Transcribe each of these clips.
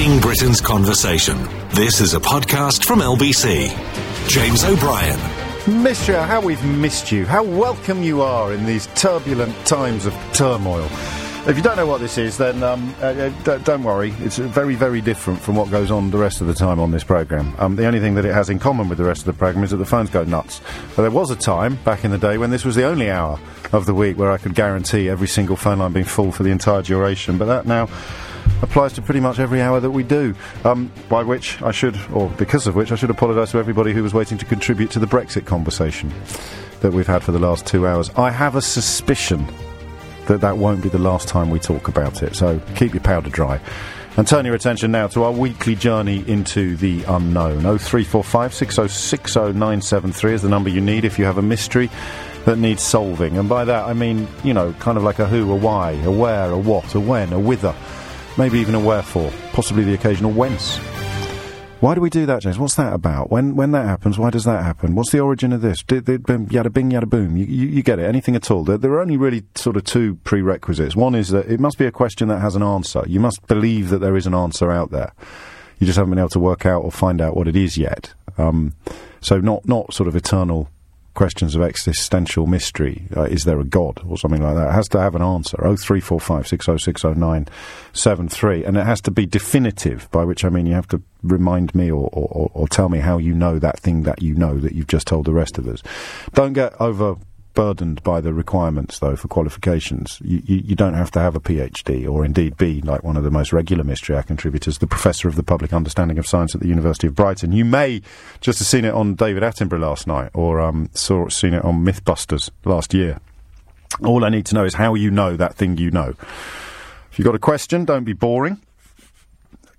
Leading Britain's conversation. This is a podcast from LBC. James O'Brien. You, how we've missed you, how welcome you are in these turbulent times of turmoil. If you don't know what this is, then um, uh, uh, don't worry. It's very, very different from what goes on the rest of the time on this programme. Um, the only thing that it has in common with the rest of the programme is that the phones go nuts. But there was a time back in the day when this was the only hour of the week where I could guarantee every single phone line being full for the entire duration. But that now applies to pretty much every hour that we do. Um, by which I should, or because of which, I should apologise to everybody who was waiting to contribute to the Brexit conversation that we've had for the last two hours. I have a suspicion that that won't be the last time we talk about it, so keep your powder dry. And turn your attention now to our weekly journey into the unknown. 0345 6060973 is the number you need if you have a mystery that needs solving. And by that I mean, you know, kind of like a who, a why, a where, a what, a when, a whither, maybe even a wherefore, possibly the occasional whence. Why do we do that, James? What's that about? When when that happens, why does that happen? What's the origin of this? Did, did, yada bing, yada boom. You, you, you get it. Anything at all. There, there are only really sort of two prerequisites. One is that it must be a question that has an answer. You must believe that there is an answer out there. You just haven't been able to work out or find out what it is yet. Um, so not not sort of eternal questions of existential mystery. Uh, is there a God or something like that? It has to have an answer. Oh three four five six oh six oh nine seven three, and it has to be definitive. By which I mean you have to remind me or, or, or tell me how you know that thing that you know that you've just told the rest of us. Don't get overburdened by the requirements though for qualifications. You, you, you don't have to have a PhD or indeed be like one of the most regular mystery hour contributors, the professor of the public understanding of science at the University of Brighton. You may just have seen it on David Attenborough last night or um, saw seen it on MythBusters last year. All I need to know is how you know that thing you know. If you've got a question, don't be boring.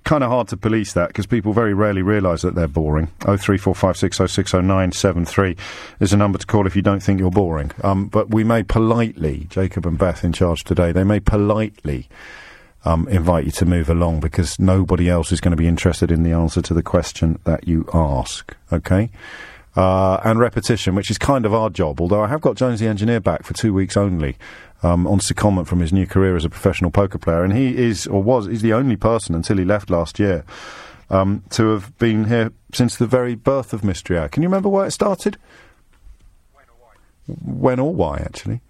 Kind of hard to police that because people very rarely realise that they're boring. Oh three four five six oh six oh nine seven three is a number to call if you don't think you're boring. Um, but we may politely, Jacob and Beth in charge today, they may politely um, invite you to move along because nobody else is going to be interested in the answer to the question that you ask. Okay? Uh, and repetition, which is kind of our job, although I have got Jones the engineer back for two weeks only um, on secondment from his new career as a professional poker player. And he is, or was, he's the only person until he left last year um, to have been here since the very birth of Mystery Hour. Can you remember where it started? When or why, actually?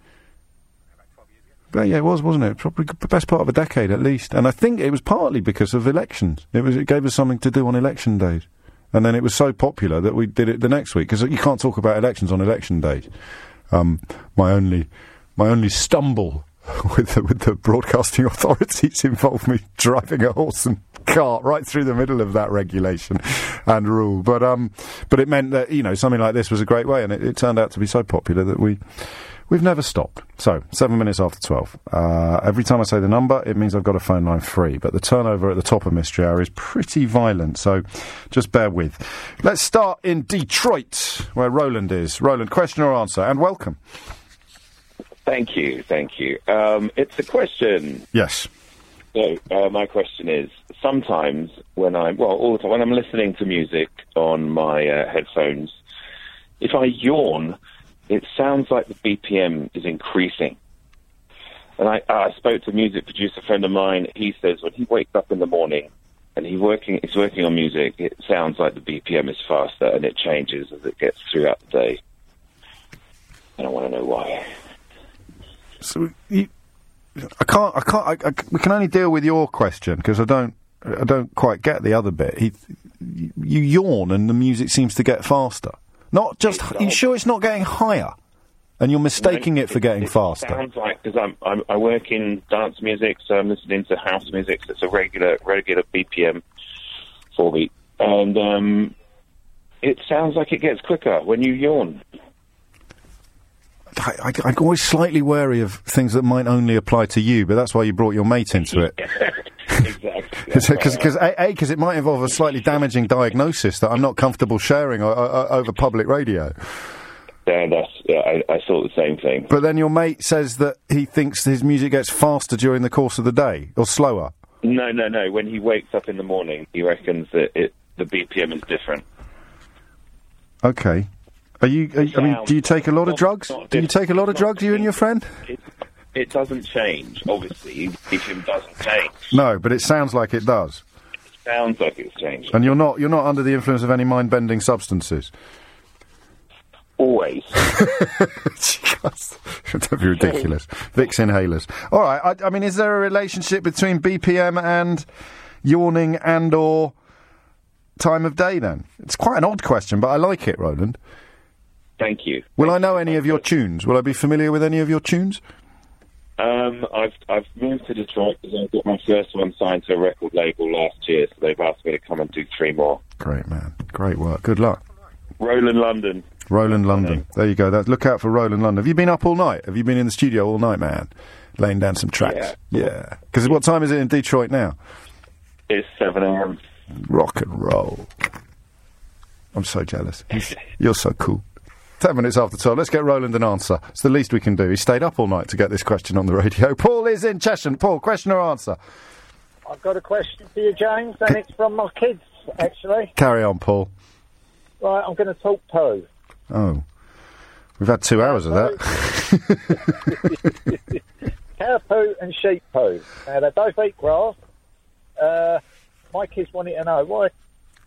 But yeah, it was, wasn't it? Probably the best part of a decade at least. And I think it was partly because of elections. It was it gave us something to do on election days. And then it was so popular that we did it the next week because you can't talk about elections on election days. Um, my only my only stumble with the, with the broadcasting authorities involved me driving a horse and cart right through the middle of that regulation and rule. But um, but it meant that you know something like this was a great way, and it, it turned out to be so popular that we we've never stopped. So seven minutes after twelve. Uh, every time I say the number, it means I've got a phone line free. But the turnover at the top of Mystery Hour is pretty violent, so just bear with. Let's start in Detroit, where Roland is. Roland, question or answer, and welcome. Thank you, thank you. Um, it's a question. Yes. So uh, my question is: sometimes when I'm well, all the time when I'm listening to music on my uh, headphones, if I yawn, it sounds like the BPM is increasing. And I, I spoke to a music producer friend of mine. He says when he wakes up in the morning and he working, he's working on music, it sounds like the BPM is faster and it changes as it gets throughout the day. And I want to know why. So you, I can't. I can't. I, I, we can only deal with your question because I don't. I don't quite get the other bit. He, you yawn and the music seems to get faster. Not just. You sure it's not getting higher? And you're mistaking it for getting it faster. Sounds like because I'm, I'm I work in dance music, so I'm listening to house music. So it's a regular regular BPM for me, and um, it sounds like it gets quicker when you yawn. I, I, I'm always slightly wary of things that might only apply to you, but that's why you brought your mate into it. exactly. Because right. a because it might involve a slightly damaging diagnosis that I'm not comfortable sharing o- o- over public radio. Yeah, that's yeah, I, I thought the same thing. But then your mate says that he thinks his music gets faster during the course of the day or slower. No, no, no. When he wakes up in the morning, he reckons that it the BPM is different. Okay. Are you? Are, I mean, do you take a lot of drugs? Do you take a lot of drugs, you and your friend? It, it doesn't change. Obviously, BPM doesn't change. No, but it sounds like it does. It sounds like it's changing. And you're not you're not under the influence of any mind bending substances. Always. That'd be ridiculous. Vicks inhalers. All right. I, I mean, is there a relationship between BPM and yawning and or time of day? Then it's quite an odd question, but I like it, Roland. Thank you. Will I know any of your tunes? Will I be familiar with any of your tunes? Um, I've I've moved to Detroit because I got my first one signed to a record label last year, so they've asked me to come and do three more. Great man. Great work. Good luck. Roland London. Roland London. There you go. That, look out for Roland London. Have you been up all night? Have you been in the studio all night, man? Laying down some tracks. Yeah. Because what time is it in Detroit now? It's seven a.m. Rock and roll. I'm so jealous. You're so cool. Ten minutes after twelve. Let's get Roland an answer. It's the least we can do. He stayed up all night to get this question on the radio. Paul is in Cheshire. Paul, question or answer? I've got a question for you, James, and it's from my kids, actually. Carry on, Paul. Right, I'm going to talk poo. Oh. We've had two hours of that. Cow poo and sheep poo. Now, they both eat grass. Uh, my kids wanted to know why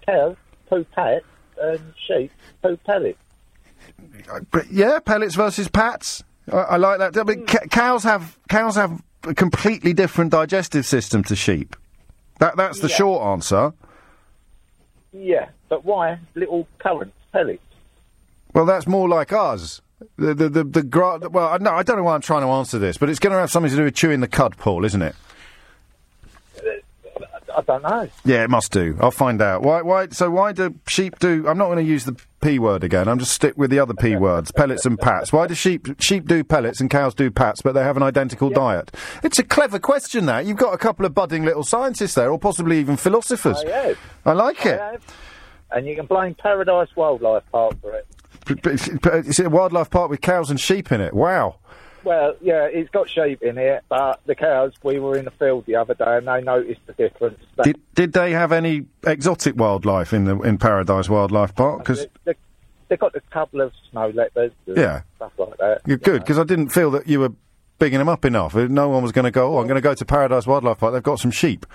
cows poo pats and sheep poo pellets. Uh, but yeah, pellets versus pats. I, I like that. I mean, hmm. ca- cows have cows have a completely different digestive system to sheep. That that's the Yeah. short answer. Yeah, but why little currants, pellets? Well, that's more like us. The the the, the gra- well, no, I don't know why I'm trying to answer this, but it's going to have something to do with chewing the cud, Paul, isn't it? Don't know. Yeah, it must do. I'll find out. Why? Why? So why do sheep do? I'm not going to use the p word again. I'm just stick with the other p words: pellets and pats. Why do sheep sheep do pellets and cows do pats, but they have an identical diet? It's a clever question. That you've got a couple of budding little scientists there, or possibly even philosophers. I have. I like I it. have. And you can blame Paradise Wildlife Park for it. Is it a wildlife park with cows and sheep in it? Wow. Well, yeah, it's got sheep in it, but the cows, we were in the field the other day and they noticed the difference. Did did they have any exotic wildlife in the in Paradise Wildlife Park? Because they, they, they got a couple of snow leopards and Yeah. stuff like that. You're good because I didn't feel that you were bigging them up enough. No one was going to go. Oh, I'm going to go to Paradise Wildlife Park. They've got some sheep.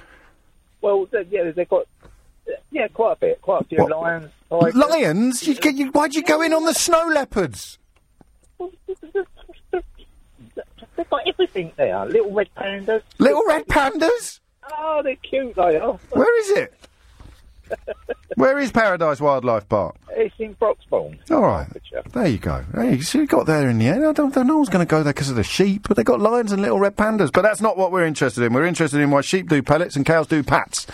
Well, they, yeah, they've got, yeah, quite a bit. Quite a few What? lions. tigers. Lions? You, you, why'd you go in on the snow leopards? They've got everything there. Little red pandas. Little red pandas? Oh, they're cute, they are. Where is it? Where is Paradise Wildlife Park? It's in Broxbourne. All right. There you go. Hey, you see, you got there in the end. I don't, no one's going to go there because of the sheep, but they got lions and little red pandas. But that's not what we're interested in. We're interested in why sheep do pellets and cows do pats,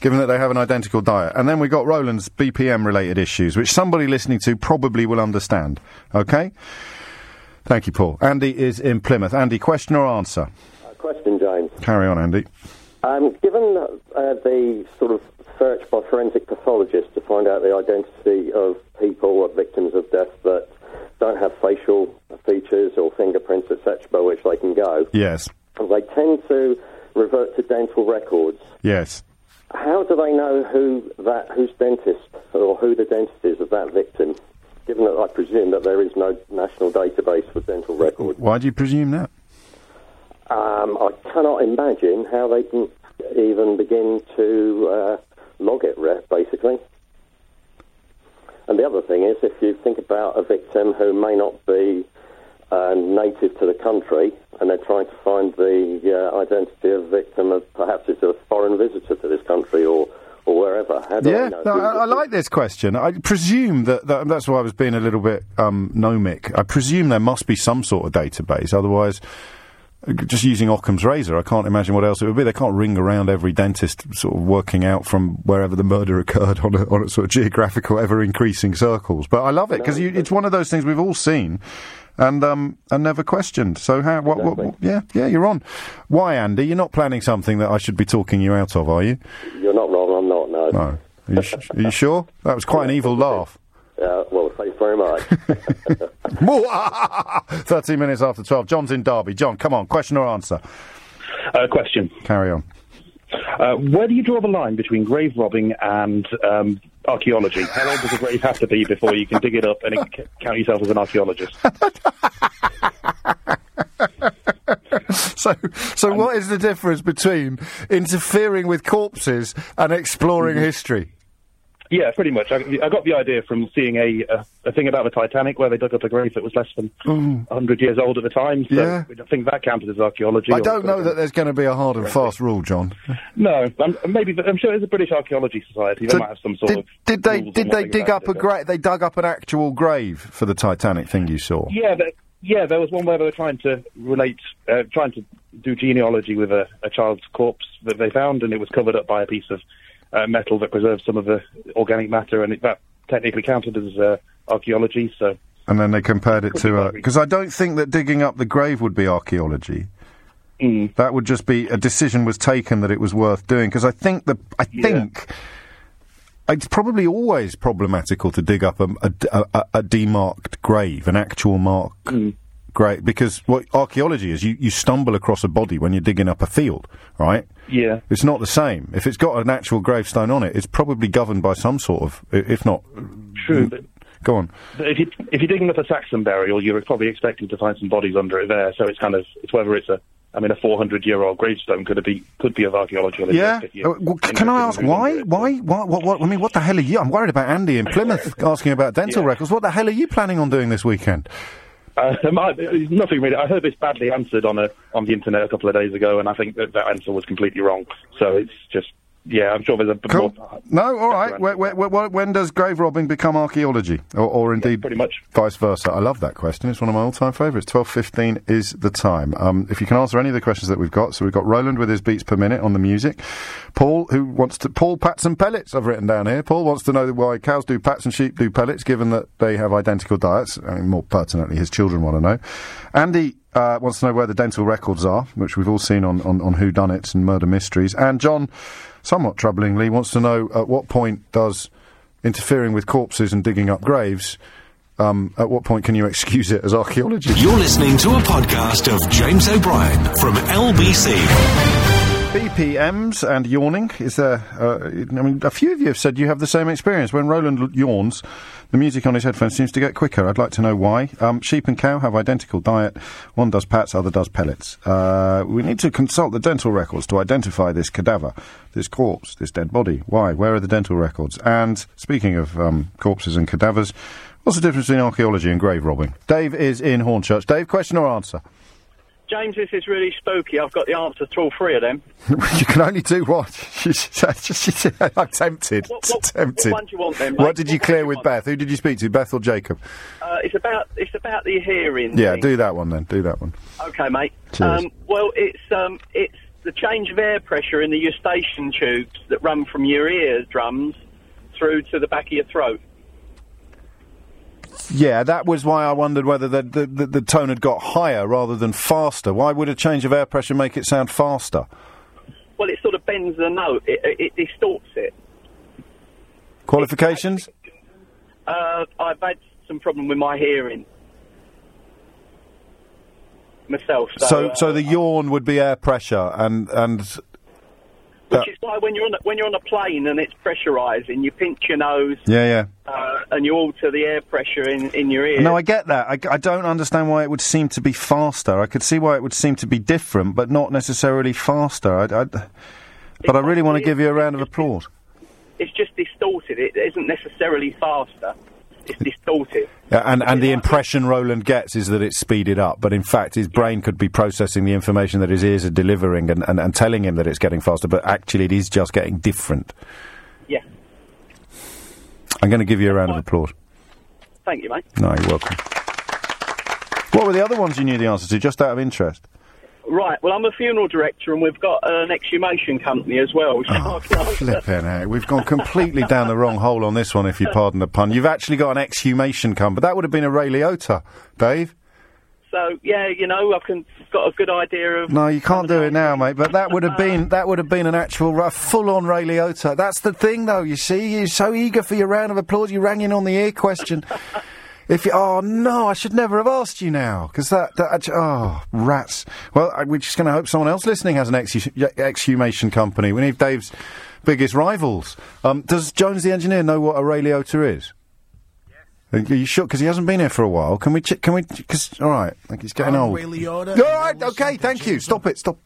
given that they have an identical diet. And then we got Roland's BPM related issues, which somebody listening to probably will understand. Okay? Thank you, Paul. Andy is in Plymouth. Andy, question or answer? Question, James. Carry on, Andy. Um, given uh, the sort of search by forensic pathologists to find out the identity of people, uh, victims of death that don't have facial features or fingerprints, etc., by which they can go, Yes. they tend to revert to dental records. Yes. How do they know who that whose dentist or who the dentist is of that victim? Given that I presume that there is no national database for dental records. Why do you presume that? Um, I cannot imagine how they can even begin to uh, log it, basically. And the other thing is, if you think about a victim who may not be uh, native to the country, and they're trying to find the uh, identity of the victim of perhaps it's a foreign visitor to this country or, or wherever. Yeah, I know? no, I, I like this question. I presume that, that that's why I was being a little bit um, gnomic. I presume there must be some sort of database. Otherwise, just using Occam's razor, I can't imagine what else it would be. They can't ring around every dentist, sort of working out from wherever the murder occurred on a, on a sort of geographical, ever increasing circles. But I love it because it's one of those things we've all seen. And um and never questioned. So how what, what, what yeah yeah you're on. Why Andy? You're not planning something that I should be talking you out of, are you? You're not wrong. I'm not. No. No. Are you, sh- are you sure? That was quite an evil laugh. Uh, well, thanks very much. 13 minutes after 12. John's in Derby. John, come on. Question or answer? Uh, question. Carry on. Uh, where do you draw the line between grave robbing and um, archaeology? How old does a grave have to be before you can dig it up and c- count yourself as an archaeologist? so, so what is the difference between interfering with corpses and exploring Mm-hmm. history? Yeah, pretty much. I, I got the idea from seeing a, a a thing about the Titanic where they dug up a grave that was less than a hundred years old at the time. So Yeah. I think that counted as archaeology. I don't know that there's going to be a hard and fast rule, John. No, I'm, maybe I'm sure there's a British Archaeology Society. They So might have some sort did, of. did they did they dig up a grave? They dug up an actual grave for the Titanic thing you saw. Yeah, but, yeah. There was one where they were trying to relate, uh, trying to do genealogy with a, a child's corpse that they found, and it was covered up by a piece of uh, metal that preserved some of the organic matter, and it, that technically counted as uh, archaeology. So And then they compared it to right. because I don't think that digging up the grave would be archaeology. Mm. That would just be a decision was taken that it was worth doing. Because I think the I Yeah. think it's probably always problematical to dig up a, a, a, a demarked grave, an actual mark Mm. grave, because what archaeology is, you, you stumble across a body when you're digging up a field, right? yeah, It's not the same. If it's got an actual gravestone on it, it's probably governed by some sort of, if not. true. But, Go on. but if you if you're digging up a Saxon burial, you're probably expecting to find some bodies under it there. So it's kind of it's whether it's a I mean, a 400 year old gravestone could be could be of archaeological Yeah. interest. you- Uh, well, can I ask why? Why? What, what? What? I mean, what the hell are you? I'm worried about Andy in Plymouth asking about dental Yeah. records. What the hell are you planning on doing this weekend? Uh, my- nothing really. I heard this badly answered on a on the internet a couple of days ago, and I think that that answer was completely wrong. So it's just yeah. I'm sure there's a bit Cool. more. No, all right. Where, where, where, when does grave robbing become archaeology, or, or indeed pretty much. vice versa? I love that question. It's one of my all-time favourites. Twelve fifteen is the time. Um, if you can answer any of the questions that we've got, so we've got Roland with his beats per minute on the music. Paul, who wants to Paul pats and pellets. I've written down here. Paul wants to know why cows do pats and sheep do pellets, given that they have identical diets. I mean, more pertinently, his children want to know. Andy. Uh, wants to know where the dental records are, which we've all seen on, on, on Who Done It and Murder Mysteries. And John, somewhat troublingly, wants to know at what point does interfering with corpses and digging up graves, um, at what point can you excuse it as archaeology? You're listening to a podcast of James O'Brien from LBC. BPMs and yawning. Is there? Uh, I mean, a few of you have said you have the same experience. When Roland yawns, the music on his headphones seems to get quicker. I'd like to know why. Um, sheep and cow have identical diet. One does pats, other does pellets. Uh, we need to consult the dental records to identify this cadaver, this corpse, this dead body. Why? Where are the dental records? And speaking of um, corpses and cadavers, what's the difference between archaeology and grave robbing? Dave is in Hornchurch. Dave, question or answer? James, this is really spooky. I've got the answer to all three of them. you can only do what? I'm tempted. What- what- tempted. what one do you want then, What did you clear you with? Beth? Who did you speak to, Beth or Jacob? Uh, it's about it's about the hearing. Yeah, thing. do that one then. Do that one. Okay, mate. Cheers. Um, well, it's um, it's the change of air pressure in the eustachian tubes that run from your eardrums through to the back of your throat. Yeah, that was why I wondered whether the, the, the, the tone had got higher rather than faster. Why would a change of air pressure make it sound faster? Well, it sort of bends the note. It, it, it distorts it. Qualifications? Uh, I've had some problem with my hearing myself. So, So, uh, so the yawn would be air pressure, and and which is why when you're on a, when you're on a plane and it's pressurising, you pinch your nose yeah, yeah. uh, and you alter the air pressure in, in your ear. No, I get that. I, I don't understand why it would seem to be faster. I could see why it would seem to be different, but not necessarily faster. I, I, but I really want to give you a round of applause. It's just distorted. It isn't necessarily faster. It's distorted. Yeah, and and the impression Roland gets is that it's speeded up, but in fact his brain could be processing the information that his ears are delivering and, and, and telling him that it's getting faster, but actually it is just getting different. Yeah. I'm going to give you a round of applause. Thank you, mate. No, you're welcome. What were the other ones you knew the answer to, just out of interest? Right. Well, I'm a funeral director, and we've got an exhumation company as well. which I can answer. Flipping heck, we've gone completely down the wrong hole on this one, if you pardon the pun. You've actually got an exhumation company, but that would have been a Ray Liotta, Dave. So yeah, you know, I've can, got a good idea of. No, you can't do it now, mate. But that would have been that would have been an actual uh, full-on Ray Liotta. That's the thing, though. You see, you're so eager for your round of applause. You rang in on the ear question. If you, oh no, I should never have asked you now because that, that actu- oh rats. Well, I, we're just going to hope someone else listening has an exhu- exhumation company. We need Dave's biggest rivals. Um, does Jones the engineer know what a Liotta is? Are you sure? Because he hasn't been here for a while. Can we? Ch- can we? Because all right, like he's getting old. All right, okay, thank you. Stop it. Stop.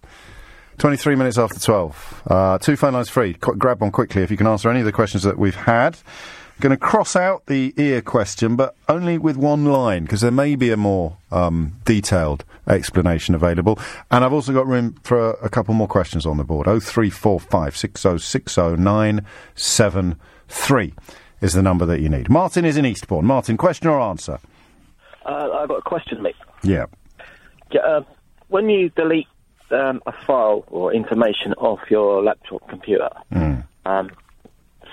23 minutes after 12. Uh, two phone lines free. Qu- grab one quickly if you can answer any of the questions that we've had. Going to cross out the ear question, but only with one line, because there may be a more um, detailed explanation available. And I've also got room for a, a couple more questions on the board. 0345 6060973 is the number that you need. Martin is in Eastbourne. Martin, question or answer? Uh, I've got a question, mate. Yeah. Yeah, uh, when you delete um, a file or information off your laptop computer, Mm. um,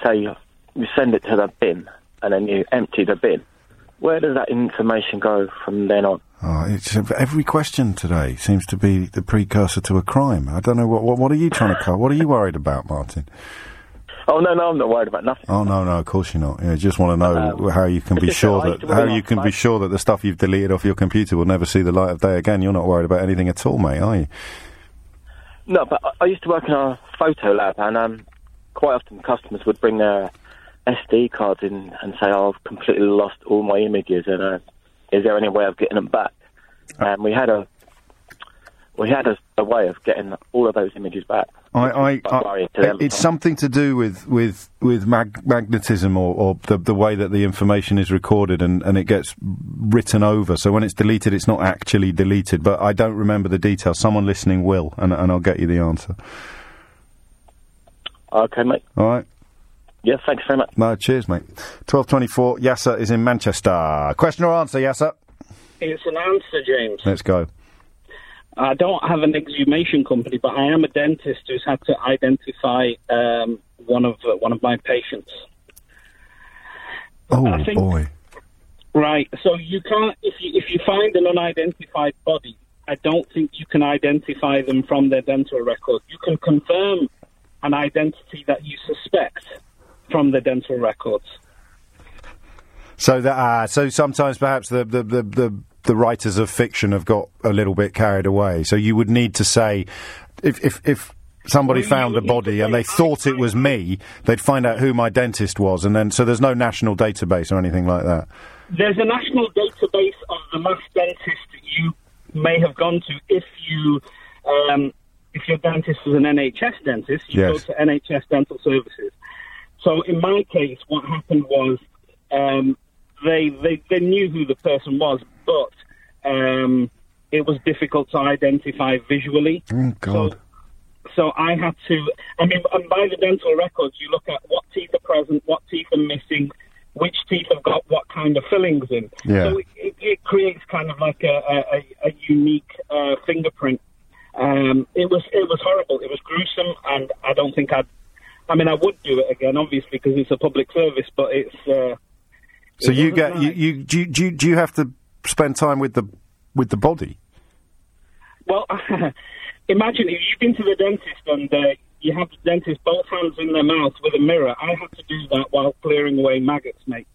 say you, you send it to the bin and then you empty the bin, where does that information go from then on? Oh, it's every question today seems to be the precursor to a crime. I don't know what what, what are you trying to cover? What are you worried about, Martin? Oh no, no, I'm not worried about nothing. Oh no, no, of course you're not. Yeah, just want to know how you can be sure that I that used to how you can be sure that the stuff you've deleted off your computer will never see the light of day again. You're not worried about anything at all, mate, are you? No, but I- I used to work in a photo lab, and um, quite often customers would bring their SD cards in and say, "Oh, I've completely lost all my images, and uh, is there any way of getting them back?" And we had a we had a, a way of getting all of those images back. I, I, Quite worrying to them. it's something to do with with with mag- magnetism or, or the the way that the information is recorded and, and it gets written over. So when it's deleted, it's not actually deleted. But I don't remember the details. Someone listening will, and and I'll get you the answer. Okay, mate. All right. Yeah, thanks very much. No, cheers, mate. Twelve twenty-four. Yasser is in Manchester. Question or answer, Yasser? It's an answer, James. Let's go. I don't have an exhumation company, but I am a dentist who's had to identify um, one of uh, one of my patients. Oh I think- boy. Right. So you can't if you if you find an unidentified body, I don't think you can identify them from their dental record. You can confirm an identity that you suspect from the dental records. So that uh, so sometimes perhaps the, the, the, the, the writers of fiction have got a little bit carried away. So you would need to say if if, if somebody Well, found a would need to body and they thought it was me, they'd find out who my dentist was, and then so there's no national database or anything like that. There's a national database of the last dentist you may have gone to if you, um, if your dentist is an NHS dentist, you Yes. go to NHS Dental Services. So in my case, what happened was um, they, they they knew who the person was, but um, it was difficult to identify visually. Oh God. So, so I had to. I mean, and by the dental records, you look at what teeth are present, what teeth are missing, which teeth have got what kind of fillings in. Yeah. So it, it, it creates kind of like a, a, a- a unique uh, fingerprint. Um, it was it was horrible. It was gruesome, and I don't think I'd. I mean, I would do it again, obviously, because it's a public service. But it's. Uh, So it you get you, right. you do, you, do you do you have to spend time with the with the body? Well, imagine if you've been to the dentist and uh, you have the dentist both hands in their mouth with a mirror. I had to do that while clearing away maggots, mate.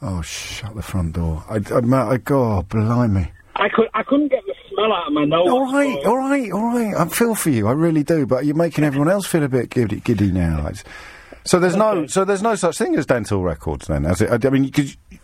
Oh, shut the front door! I, I, I God, blimey! I could I couldn't get the smell out of my nose. All right, all right, all right. I feel for you. I really do. But you're making everyone else feel a bit giddy, giddy now. It's, so there's no, so there's no such thing as dental records then, as it? I mean,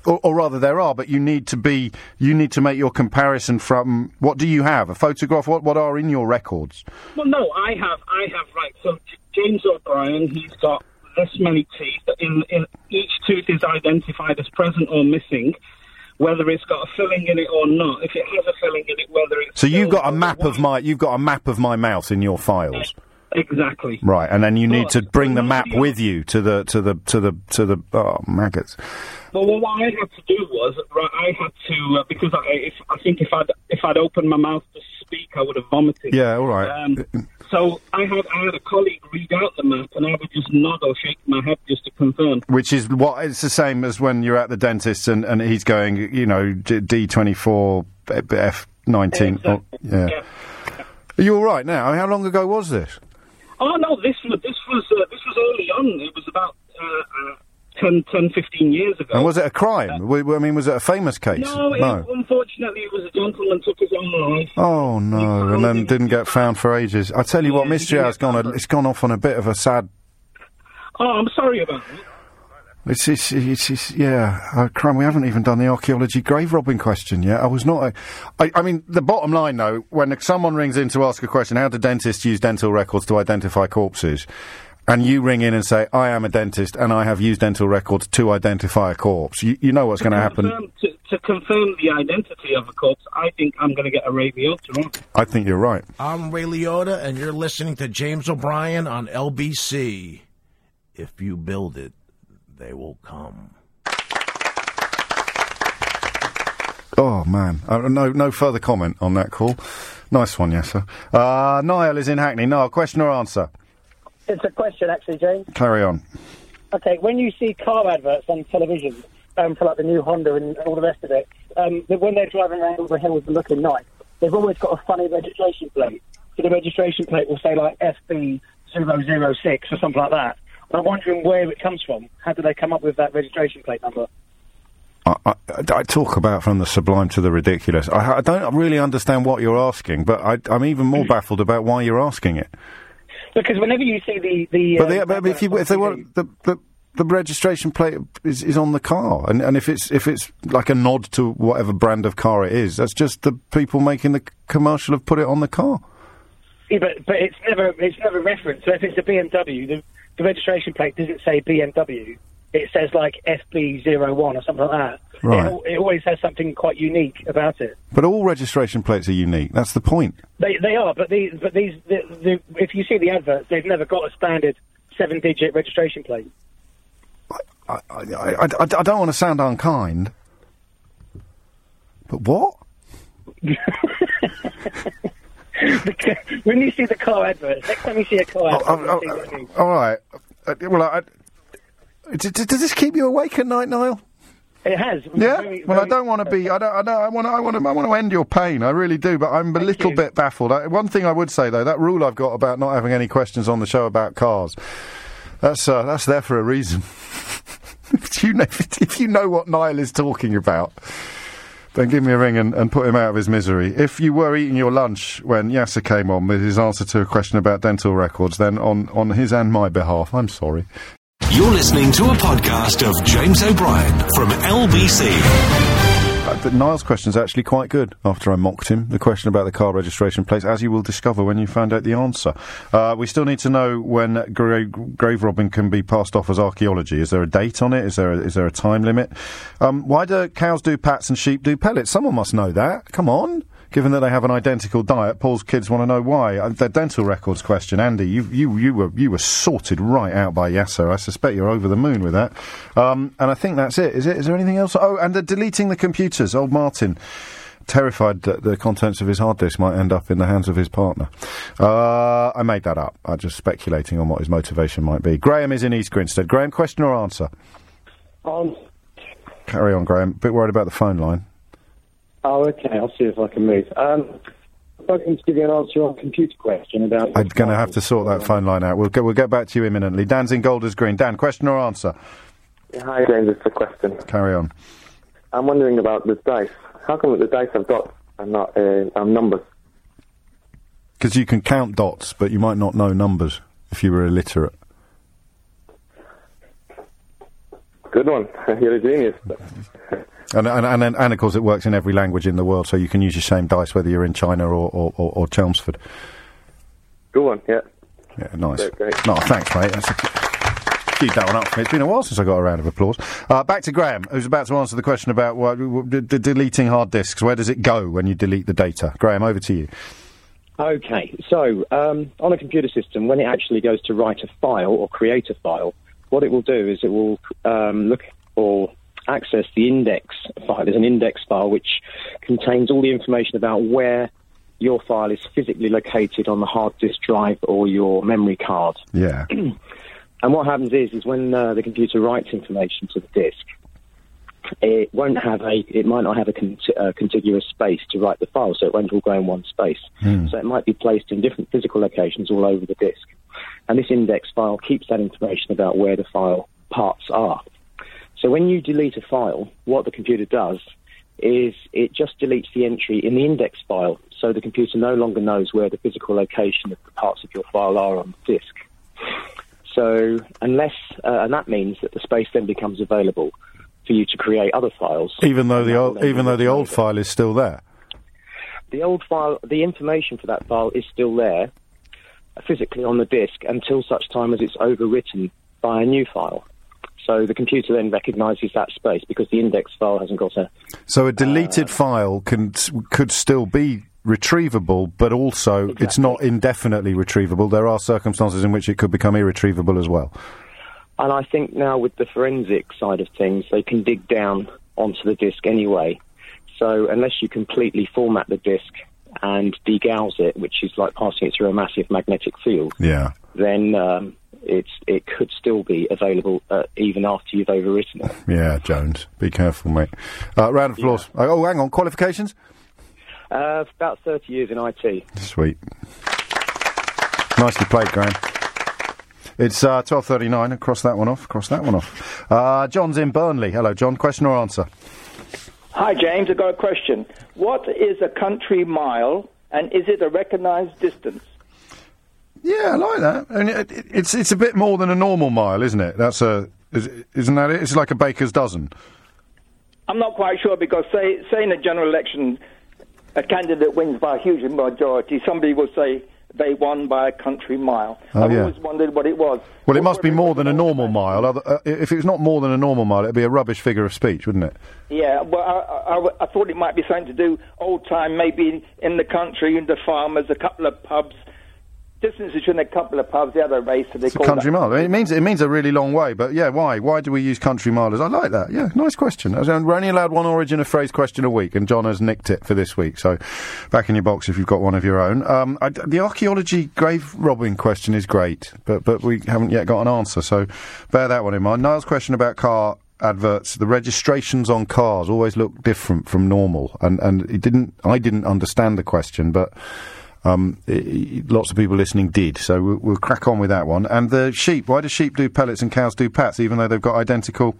or, or rather, there are, but you need to be, you need to make your comparison from what do you have? A photograph? What what are in your records? Well, no, I have I have right. So James O'Brien, he's got this many teeth. In, in each tooth is identified as present or missing. Whether it's got a filling in it or not. If it has a filling in it, whether it's So you've got a map of my, you've got a map of my mouth in your files, exactly. right? And then you need to bring the map with you to the to the to the to the oh maggots. Well, what I had to do was, right, I had to uh, because I, if, I think if I'd if I'd opened my mouth to speak, I would have vomited. Yeah, all right. Um, so I had I had a colleague read out the map, and I would just nod or shake my head just to confirm. Which is what it's the same as when you're at the dentist and, and he's going, you know, D twenty four F nineteen. Yeah. Are you all right now? How long ago was this? Oh no, this was this was uh, this was early on. It was about uh, uh, 10, 10, 15 years ago. And was it a crime? I mean, was it a famous case? no, it, unfortunately, it was a gentleman took his own life. Oh no! And then didn't get found for ages. I tell you what, Mystery Hour's gone. A, it's gone off on a bit of a sad. Oh, I'm sorry about that. It's, it's, it's, it's yeah, uh, crime. We haven't even done the archaeology grave robbing question yet. I was not. A, I, I mean, the bottom line though, when someone rings in to ask a question, how do dentists use dental records to identify corpses? And you ring in and say, I am a dentist and I have used dental records to identify a corpse. You, you know what's going to happen. To, to confirm the identity of a corpse, I think I'm going to get a Ray Liotta on. I think you're right. I'm Ray Liotta, and you're listening to James O'Brien on LBC. If you build it, they will come. Oh man, uh, no, no further comment on that call. Nice one, Yasser. Uh, Niall is in Hackney. Niall, question or answer? It's a question, actually, James. Carry on. Okay, when you see car adverts on television um, for like the new Honda and all the rest of it, um, that when they're driving around all the hills and looking nice, they've always got a funny registration plate. So the registration plate will say like FB 006 or something like that. And I'm wondering where it comes from. How do they come up with that registration plate number? I, I, I talk about from the sublime to the ridiculous. I, I don't really understand what you're asking, but I, I'm even more baffled about why you're asking it. Because whenever you see the the, But, uh, but if you if they want the, the the registration plate is, is on the car, and, and if it's if it's like a nod to whatever brand of car it is, that's just the people making the commercial have put it on the car. Yeah, but but it's never it's never referenced. So if it's a BMW, the, the registration plate doesn't say BMW. It says like FB01 or something like that. Right. It, it always has something quite unique about it. But all registration plates are unique. That's the point. They they are, but these but these the, the, if you see the adverts, they've never got a standard seven-digit registration plate. I, I, I, I don't want to sound unkind, but what? when you see the car adverts, next time you see a car advert, oh, see what I mean. All right. Uh, well, I, I, d- d- does this keep you awake at night, Niall? It has. Yeah. Very- well, I don't want to be. I don't. I don't. I want. to. I want to. I want to end your pain. I really do. But I'm a little bit baffled. I, one thing I would say though, that rule I've got about not having any questions on the show about cars, that's uh, that's there for a reason. if you know, if you know what Niall is talking about. Then give me a ring and, and put him out of his misery. If you were eating your lunch when Yasser came on with his answer to a question about dental records, then on, on his and my behalf, I'm sorry. You're listening to a podcast of James O'Brien from LBC. Uh, but Niall's question is actually quite good after I mocked him. The question about the car registration plates, as you will discover when you find out the answer. Uh, we still need to know when gra- grave robbing can be passed off as archaeology. Is there a date on it? Is there a, is there a time limit? Um, why do cows do pats and sheep do pellets? Someone must know that. Come on. Given that they have an identical diet, Paul's kids want to know why. Uh, the dental records question, Andy, you, you, you were you were sorted right out by Yasser. I suspect you're over the moon with that. Um, and I think that's it. Is it? Is there anything else? Oh, and they're deleting the computers. Old Martin terrified that the contents of his hard disk might end up in the hands of his partner. Uh, I made that up. I'm just speculating on what his motivation might be. Graham is in East Grinstead. Graham, question or answer? Um, Carry on, Graham. Bit worried about the phone line. Oh, okay. I'll see if I can move. Um, if I can give you an answer on computer question about. I'm going to have to sort that phone line out. We'll get, we'll get back to you imminently. Dan's in Golders Green. Dan, question or answer? Hi, James. It's a question. Carry on. I'm wondering about the dice. How come the dice I've dots and not uh, um, numbers? Because you can count dots, but you might not know numbers if you were illiterate. Good one. You're a genius. And, and, and, and, and of course, it works in every language in the world, so you can use your same dice whether you're in China or, or, or, or Chelmsford. Good one. Yeah. Yeah, nice. Great, great. No, thanks, mate. That's a, keep that one up for me. It's been a while since I got a round of applause. Uh, back to Graham, who's about to answer the question about what, what, d- d- deleting hard disks. Where does it go when you delete the data? Graham, over to you. Okay, so um, on a computer system, when it actually goes to write a file or create a file, what it will do is it will um, look or access the index file. There's an index file which contains all the information about where your file is physically located on the hard disk drive or your memory card. Yeah. And what happens is, is when uh, the computer writes information to the disk, it won't have a, it might not have a con- uh, contiguous space to write the file, so it won't all go in one space. Hmm. So it might be placed in different physical locations all over the disk. And this index file keeps that information about where the file parts are. So when you delete a file, what the computer does is it just deletes the entry in the index file, so the computer no longer knows where the physical location of the parts of your file are on the disk. So unless, uh, and that means that the space then becomes available for you to create other files. Even though the old, even though the old file is still there. The old file, the information for that file is still there, uh, physically on the disk, until such time as it's overwritten by a new file. So the computer then recognises that space because the index file hasn't got a. So a deleted file can could still be retrievable, but also it's not indefinitely retrievable. There are circumstances in which it could become irretrievable as well. And I think now with the forensic side of things, they can dig down onto the disk anyway. So unless you completely format the disk and degauss it, which is like passing it through a massive magnetic field, Yeah. then um, it's it could still be available uh, even after you've overwritten it. Yeah, Jones. Be careful, mate. Uh, round of applause. Oh, hang on. Qualifications? Uh, about 30 years in IT. Sweet. Nicely played, Graham. It's uh, 12.39. Cross that one off. Cross that one off. Uh, John's in Burnley. Hello, John. Question or answer? Hi, James. I've got a question. What is a country mile, and is it a recognised distance? Yeah, I like that. And it, it, it's it's a bit more than a normal mile, isn't it? That's a is, isn't that it? It's like a baker's dozen. I'm not quite sure because, say, say in a general election, a candidate wins by a huge majority, somebody will say they won by a country mile. Oh, I've yeah. always wondered what it was. Well, it must be more than a normal mile. Other, uh, if it's not more than a normal mile, it'd be a rubbish figure of speech, wouldn't it? Yeah, well, I, I, I thought it might be something to do old time, maybe in the country, in the farmers, a couple of pubs. Distance between a couple of pubs, the other race, so they It's a call country that. mile. It means it means a really long way, but yeah, why? Why do we use country milers? I like that. Yeah, nice question. We're only allowed one origin of phrase question a week, and John has nicked it for this week. So, back in your box if you've got one of your own. Um, I, the archaeology grave robbing question is great, but but we haven't yet got an answer. So, bear that one in mind. Niall's question about car adverts the registrations on cars always look different from normal and and it didn't i didn't understand the question but um, lots of people listening did, so we'll, we'll crack on with that one. And the sheep, why do sheep do pellets and cows do pats, even though they've got identical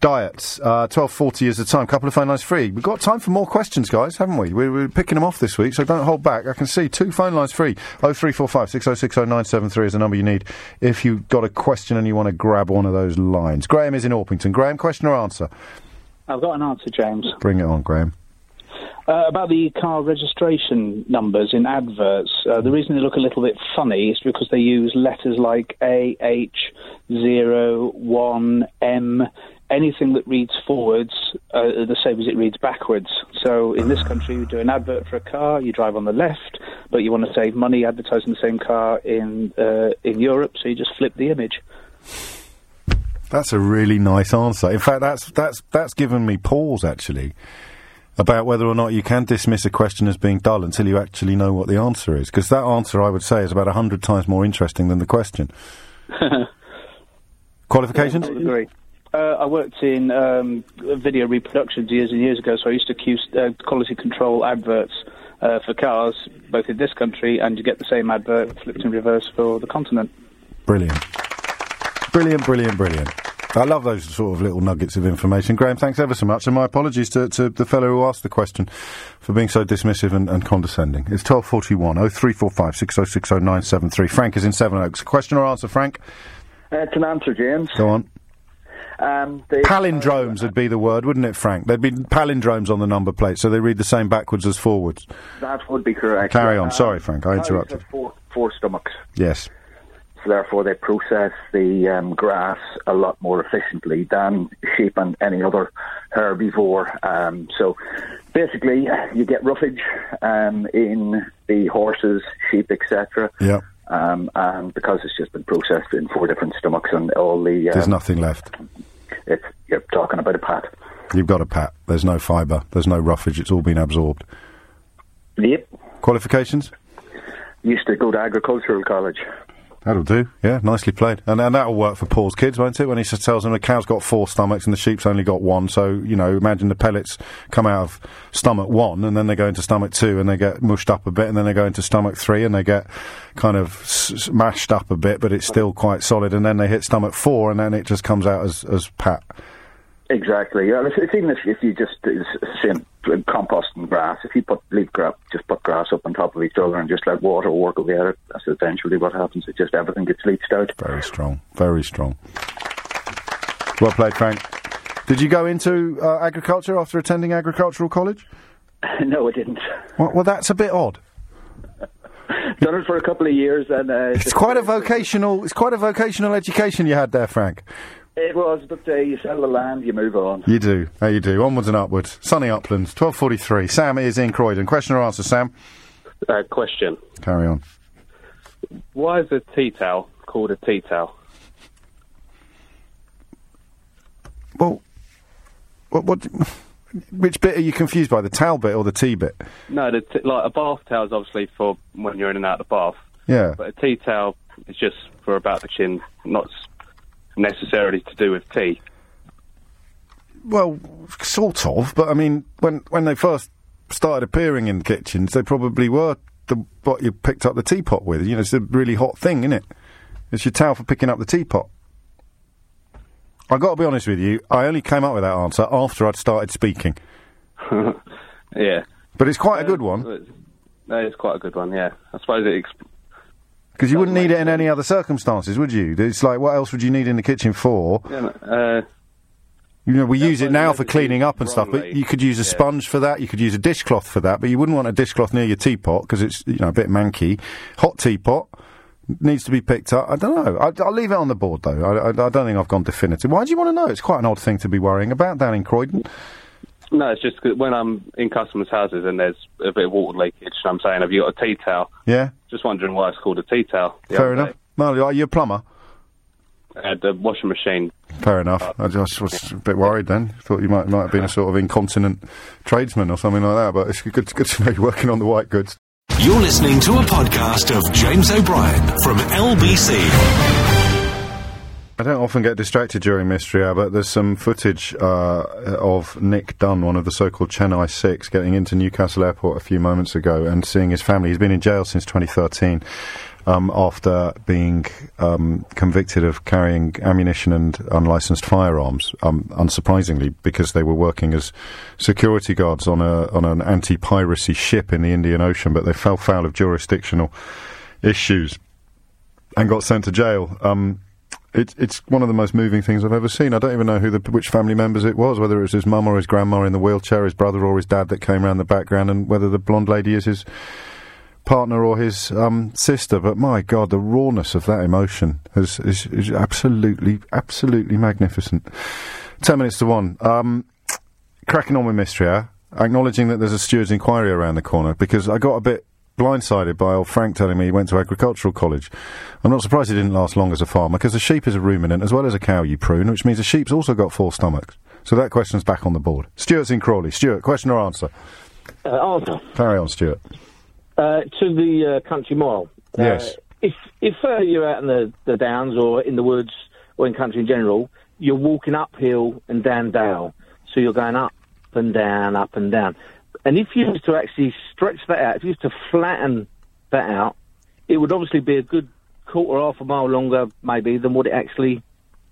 diets? Uh, Twelve forty is the time. Couple of phone lines free. We've got time for more questions, guys, haven't we? We're, we're picking them off this week, so don't hold back. I can see two phone lines free. Oh three four five six oh six oh nine seven three is the number you need if you've got a question and you want to grab one of those lines. Graham is in Orpington. Graham, question or answer? I've got an answer, James. Bring it on, Graham. Uh, about the car registration numbers in adverts, uh, the reason they look a little bit funny is because they use letters like A, H, 0, 1, M, anything that reads forwards uh, the same as it reads backwards. So in this country, you do an advert for a car, you drive on the left, but you want to save money advertising the same car in uh, in Europe, so you just flip the image. That's a really nice answer. In fact, that's that's that's given me pause actually about whether or not you can dismiss a question as being dull until you actually know what the answer is. Because that answer, I would say, is about a hundred times more interesting than the question. Qualifications? I agree. Uh, I worked in um, video reproductions years and years ago, so I used to Q, uh, quality control adverts uh, for cars, both in this country, and you get the same advert flipped in reverse for the continent. Brilliant. Brilliant, brilliant, brilliant. I love those sort of little nuggets of information. Graham, thanks ever so much, and my apologies to, to the fellow who asked the question for being so dismissive and, and condescending. It's 1241 0345 6060 973. Frank is in Sevenoaks. Question or answer, Frank? Uh, it's an answer, James. Go on. Um, the, Palindromes would be the word, wouldn't it, Frank? There'd be palindromes on the number plate, so they read the same backwards as forwards. that would be correct. Carry on. Um, Sorry, Frank, I interrupted. Four, four stomachs, Yes. So therefore they process the um, grass a lot more efficiently than sheep and any other herbivore. Um, so basically, you get roughage um, in the horses, sheep, etc. Yeah. Um, and because it's just been processed in four different stomachs and all the, There's um, nothing left. it's you're talking about a pat. You've got a pat. There's no fibre. There's no roughage. It's all been absorbed. Yep. Qualifications? Used to go to agricultural college. That'll do. Yeah, nicely played. And, and that'll work for Paul's kids, won't it? When he tells them the cow's got four stomachs and the sheep's only got one. So, you know, imagine the pellets come out of stomach one and then they go into stomach two and they get mushed up a bit and then they go into stomach three and they get kind of s- mashed up a bit, but it's still quite solid. And then they hit stomach four and then it just comes out as, as pat. Exactly. Yeah, it's, it's even if, if you just same compost and grass. If you put leave grass, just put grass up on top of each other and just let water work away at it. That's essentially what happens. It just everything gets leached out. Very strong. Very strong. Well played, Frank. Did you go into uh, agriculture after attending agricultural college? no, I didn't. Well, well, that's a bit odd. Done it for a couple of years, and uh, It's quite a vocational. It's quite a vocational education you had there, Frank. It was. But uh, you sell the land, you move on. You do. How you do. Onwards and upwards. Sunny uplands. Twelve forty-three. Sam is in Croydon. Question or answer, Sam? Uh, question: Carry on. Why is a tea towel called a tea towel? Well, what? what which bit are you confused by? The towel bit or the tea bit? No, the t- like a bath towel is obviously for when you're in and out of the bath. Yeah. But a tea towel is just for about the chin, not s- necessarily to do with tea. Well, sort of, but I mean, when when they first started appearing in kitchens, they probably were the what you picked up the teapot with. You know, it's a really hot thing, isn't it? It's your towel for picking up the teapot. I got to be honest with you. I only came up with that answer after I'd started speaking, yeah. but it's quite a uh, good one That is quite a good one. Yeah, I suppose it. Exp- because you wouldn't need it in any other circumstances, would you? It's like, what else would you need in the kitchen for? yeah, uh, You know, we use it now for cleaning up and stuff, but you could use a sponge for that. You could use a dishcloth for that, but you wouldn't want a dishcloth near your teapot because it's you know a bit manky. Hot teapot needs to be picked up. I don't know. I, I'll leave it on the board though. I, I, I don't think I've gone definitive. Why do you want to know? It's quite an odd thing to be worrying about down in Croydon. No, it's just 'cause when I'm in customers' houses and there's a bit of water leakage, and I'm saying, "Have you got a tea towel?" Yeah, Just wondering why it's called a tea towel. fair other enough. No, are you a plumber? day. Uh, the washing machine. Fair enough. I just was a bit worried then. Thought you might might have been a sort of incontinent tradesman or something like that. But it's good, good to know you're working on the white goods. You're listening to a podcast of James O'Brien from LBC. I don't often get distracted during Mystery Hour, but there's some footage uh, of Nick Dunn, one of the so-called Chennai Six, getting into Newcastle Airport a few moments ago and seeing his family. He's been in jail since 2013 um, after being um, convicted of carrying ammunition and unlicensed firearms. Um, unsurprisingly, because they were working as security guards on a on an anti-piracy ship in the Indian Ocean, but they fell foul of jurisdictional issues and got sent to jail. Um, it, it's one of the most moving things I've ever seen. I don't even know who the which family members it was, whether it was his mum or his grandma in the wheelchair, his brother or his dad that came round the background, and whether the blonde lady is his partner or his um, sister. But my God, the rawness of that emotion is, is, is absolutely, absolutely magnificent. Ten minutes to one. Um, cracking on with mystery hour, acknowledging that there's a steward's inquiry around the corner because I got a bit blindsided by old Frank telling me he went to agricultural college. I'm not surprised he didn't last long as a farmer because a sheep is a ruminant as well as a cow you prune, which means a sheep's also got four stomachs. So that question's back on the board. Stuart's in Crawley. Stuart, question or answer? Uh, answer. Carry on, Stuart. Uh, to the uh, country mile. Uh, Yes. If if uh, you're out in the, the downs or in the woods or in country in general, you're walking uphill and down dale. So you're going up and down, up and down. And if you was to actually stretch that out, if you was to flatten that out, it would obviously be a good quarter, half a mile longer, maybe, than what it actually.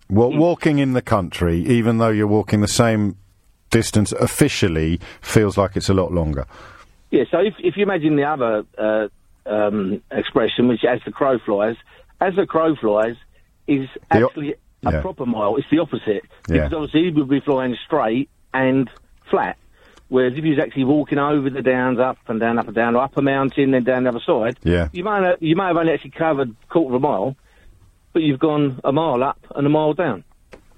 Well, walking in the country, even though you're walking the same distance officially, feels like it's a lot longer. Yeah. So if if you imagine the other uh, um, expression, which as the crow flies, as the crow flies, is The actually a yeah. proper mile. It's the opposite Yeah. because obviously he would be flying straight and flat. Whereas if he was actually walking over the downs, up and down, up and down, or up a mountain, then down the other side, Yeah. you might have, you might have only actually covered a quarter of a mile, but you've gone a mile up and a mile down.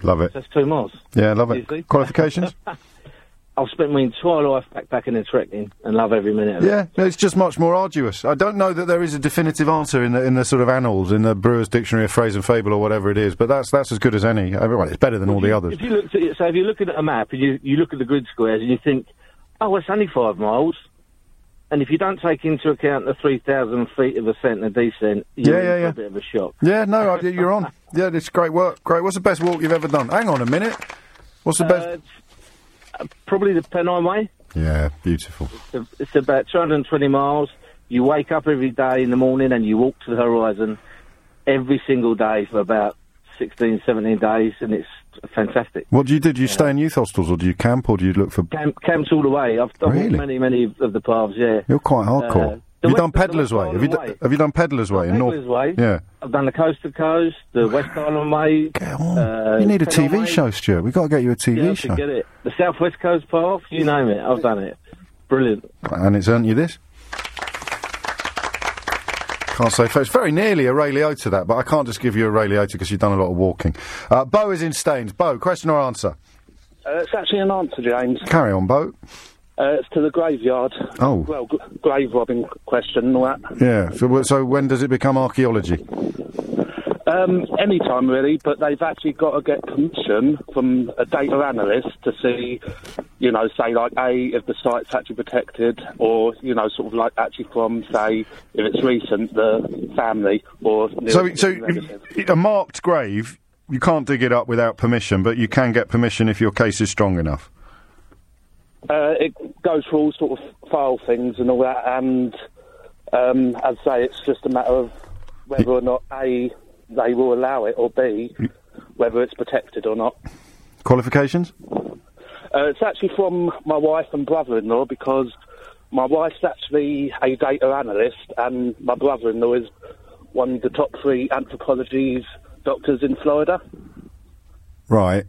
Love it. That's two miles. Yeah, love it. Qualifications? I've spent my entire life backpacking and trekking and love every minute of it. Yeah, no, it's just much more arduous. I don't know that there is a definitive answer in the in the sort of annals, in the Brewer's Dictionary of Phrase and Fable or whatever it is. But that's that's as good as any. I mean, well, it's better than all the others. If you look at so if you're looking at a map and you, you look at the grid squares and you think, oh, it's only five miles, and if you don't take into account the 3,000 feet of ascent and descent, you're Yeah, yeah, yeah. a bit of a shock. Yeah, no, I- you're on. Yeah, it's great work. Great. What's the best walk you've ever done? Hang on a minute. What's the best? Uh, probably the Pennine Way. Yeah, beautiful. It's, it's about 220 miles. You wake up every day in the morning and you walk to the horizon every single day for about 16, 17 days, and it's fantastic. What do you do? Do you stay in youth hostels or do you camp or do you look for? Camp, camps all the way. I've done Really? many, many of the paths. Yeah. You're quite hardcore. Uh, have you done Peddars Way? Have you, Island d- Way. have you done Peddars Way in North? Way. Yeah. I've done the coast to coast, the West Highland Way. Uh, you need a TV show, Stuart. We've got to get you a TV Yeah, show. get it. The South West Coast path, you name it. I've done it. Brilliant. And it's earned you this? Can't say. It's very nearly a Ray Liotta that, but I can't just give you a Ray Liotta because you've done a lot of walking. Uh, Bo is in Staines. Bo, question or answer? Uh, it's actually an answer, James. Carry on, Bo. Uh, it's to the graveyard. Oh. Well, g- grave robbing question and all that. Yeah. So, so when does it become archaeology? Um, any time really, but they've actually got to get permission from a data analyst to see, you know, say like A, if the site's actually protected, or, you know, sort of like actually from, say, if it's recent, the family, or... So, so a marked grave, you can't dig it up without permission, but you can get permission if your case is strong enough. Uh, it goes through all sort of file things and all that, and um, as I say, it's just a matter of whether or not A, they will allow it, or B, whether it's protected or not. Qualifications? Uh, it's actually from my wife and brother-in-law because my wife's actually a data analyst, and my brother-in-law is one of the top three anthropology doctors in Florida. Right.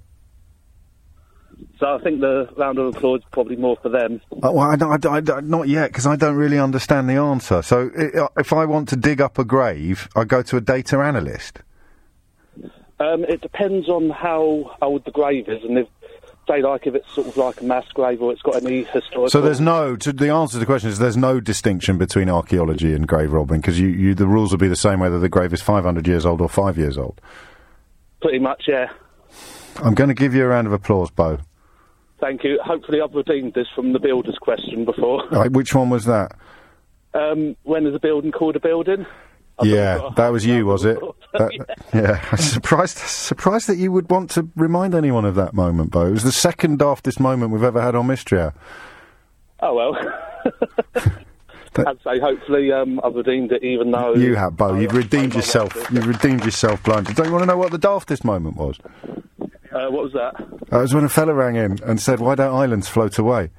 So I think the round of applause is probably more for them. Uh, well, I, I, don't- not yet, because I don't really understand the answer. So, i- uh, if I want to dig up a grave, I go to a data analyst. Um, it depends on how old the grave is, and if say like if it's sort of like a mass grave or it's got any historical. So there's no. To, the answer to the question is there's no distinction between archaeology and grave robbing because you, you the rules will be the same whether the grave is 500 years old or five years old. pretty much, yeah. I'm going to give you a round of applause, Bo. Thank you. Hopefully, I've redeemed this from the builder's question before. Right, which one was that? Um, when is a building called a building? yeah, that was you, was it? That- yeah. I'm surprised, surprised that you would want to remind anyone of that moment, Bo. It was the second daftest moment we've ever had on Mystery Hour. Oh well. I'd say hopefully um, I've redeemed it, even though You have, Bo. You've redeemed yourself. You've redeemed yourself, blindly. Don't you want to know what the daftest moment was? Uh, what was that? That was when a fella rang in and said, "Why don't islands float away?"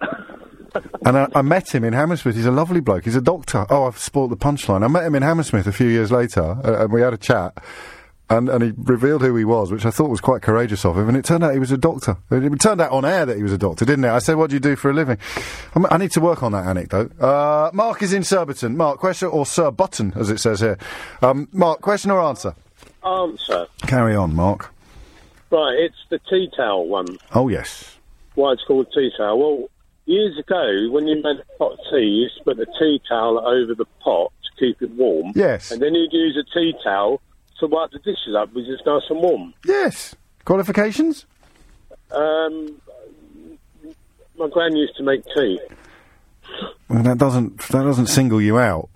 and I, I met him in Hammersmith. He's a lovely bloke. He's a doctor. Oh, I've spoilt the punchline. I met him in Hammersmith a few years later, uh, and we had a chat. And, and he revealed who he was, which I thought was quite courageous of him. And it turned out he was a doctor. It turned out on air that he was a doctor, didn't it? I said, "What do you do for a living?" I'm, I need to work on that anecdote. Uh, Mark is in Surbiton. Mark, question or Sir Button, as it says here. Um, Mark, question or answer? Answer. Carry on, Mark. Right, it's the tea towel one. Oh yes. Why it's called tea towel? Well, years ago, when you made a pot of tea, you used to put the tea towel over the pot to keep it warm. Yes. And then you'd use a tea towel to wipe the dishes up because it's nice and warm. Yes. Qualifications? Um, my gran used to make tea. Well, that doesn't that doesn't single you out.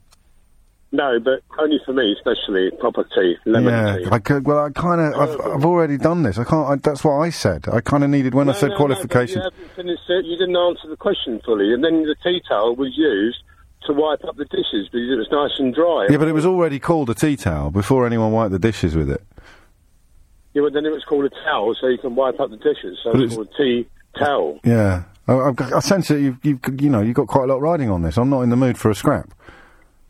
No, but only for me, especially proper tea, lemon yeah, tea. I could, well, I kind of, I've, oh. I've already done this. I can't. I, that's what I said. I kind of needed when I said no, qualifications. No, you haven't finished it. You didn't answer the question fully, and then the tea towel was used to wipe up the dishes because it was nice and dry. yeah, but it was already called a tea towel before anyone wiped the dishes with it. Yeah, but then it was called a towel, so you can wipe up the dishes. So But it's it's- called a tea towel. Yeah, I, I've got- I sense that you've, you've, you know, you've got quite a lot riding on this. I'm not in the mood for a scrap.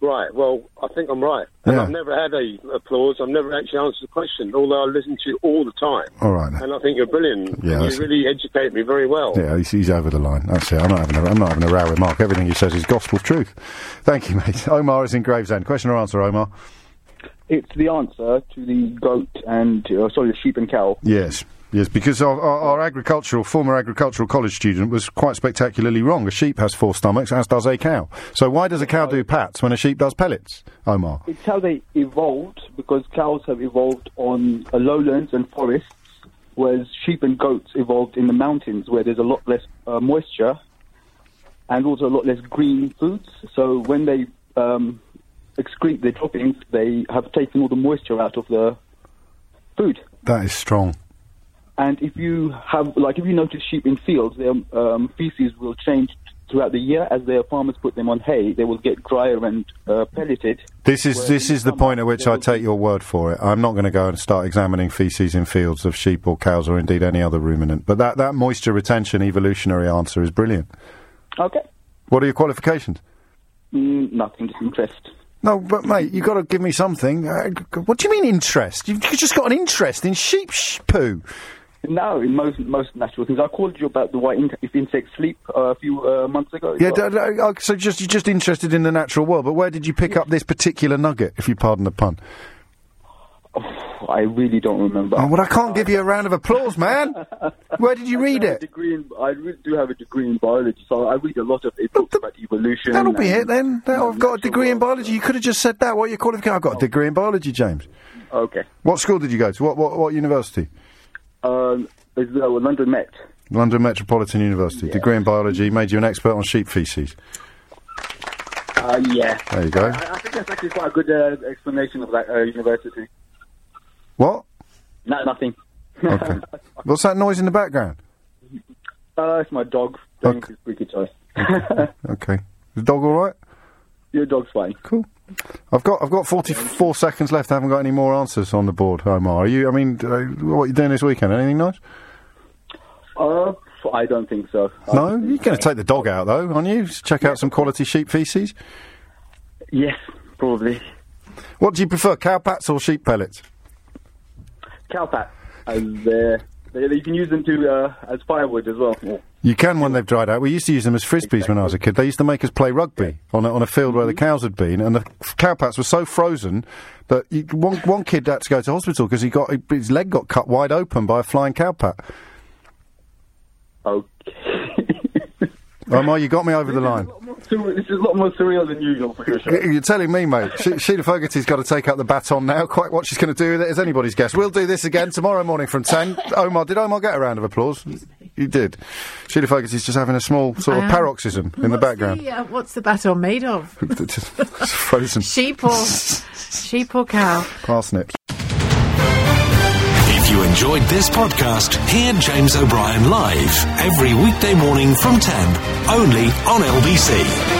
Right. Well, I think I'm right. And Yeah. I've never had a applause. I've never actually answered the question, although I listen to you all the time. All right. And I think you're brilliant. Yeah, you really educate me very well. Yeah, he's, he's over the line. That's it. I'm not having a, I'm not having a row with Mark. Everything he says is gospel truth. Thank you, mate. Omar is in Gravesend. Question or answer, Omar? It's the answer to the goat and uh, sorry, the sheep and cow. Yes. Yes, because our, our, our agricultural, former agricultural college student was quite spectacularly wrong. A sheep has four stomachs, as does a cow. So why does a cow do pats when a sheep does pellets, Omar? It's how they evolved because cows have evolved on uh, lowlands and forests, whereas sheep and goats evolved in the mountains where there's a lot less uh, moisture and also a lot less green foods. So when they um, excrete their droppings, they have taken all the moisture out of the food. That is strong. And if you have, like, if you notice sheep in fields, their um, feces will change throughout the year, as their farmers put them on hay, they will get drier and uh, pelleted. This is this is the point at which I take your word for it. I'm not going to go and start examining feces in fields of sheep or cows or indeed any other ruminant. But that, that moisture retention evolutionary answer is brilliant. Okay. What are your qualifications? Mm, nothing, just interest. No, but mate, you've got to give me something. Uh, what do you mean interest? You've just got an interest in sheep sh- poo. No, in most most natural things. I called you about the why in- if insects sleep uh, a few uh, months ago. Yeah, d- d- uh, so just you're just interested in the natural world. But where did you pick up this particular nugget, if you pardon the pun? I really don't remember. Oh, well, I can't give you a round of applause, man. Where did you read I a it? Degree in, I really do have a degree in biology, so I read a lot of it, books about evolution. That'll be it then. I've got a degree in biology. You could have just said that. What are your qualifications? I've got a degree in biology, James. Okay. What school did you go to? What what, what university? Um, it's uh, London Met. London Metropolitan University. Degree in biology made you an expert on sheep feces. Uh, yeah. There you go. I, I think that's actually quite a good uh, explanation of that uh, university. What? No, nothing. Okay. What's that noise in the background? Uh, it's my dog doing his squeaky toy. Okay. Is the dog all right? Your dog's fine. Cool. I've got I've got 44 seconds left. I haven't got any more answers on the board, Omar. Are you? I mean, uh, what are you doing this weekend? Anything nice? Uh, I don't think so. No, you're going to take the dog out though, aren't you? Check out some quality sheep feces. Yes, probably. What do you prefer, cow pats or sheep pellets? Cow pat. And uh, you can use them to uh, as firewood as well. Yeah. You can when they've dried out. We used to use them as frisbees when I was a kid. They used to make us play rugby on a, on a field where the cows had been, and the f- cow pats were so frozen that you, one one kid had to go to hospital because he got his leg got cut wide open by a flying cow pat. Okay. Omar, you got me over the line. So this is a lot more surreal than usual for your show. Y- You're telling me, mate. She- Sheila Fogarty's got to take up the baton now. Quite what she's going to do with it is anybody's guess. We'll do this again tomorrow morning from 10. Omar, did Omar get a round of applause? You did. Sheila Fogarty's just having a small sort of I am. paroxysm in the background. Yeah, uh, what's the baton made of? It's frozen. Sheep or sheep or cow? Parsnips. If you enjoyed this podcast, hear James O'Brien live every weekday morning from 10, only on LBC.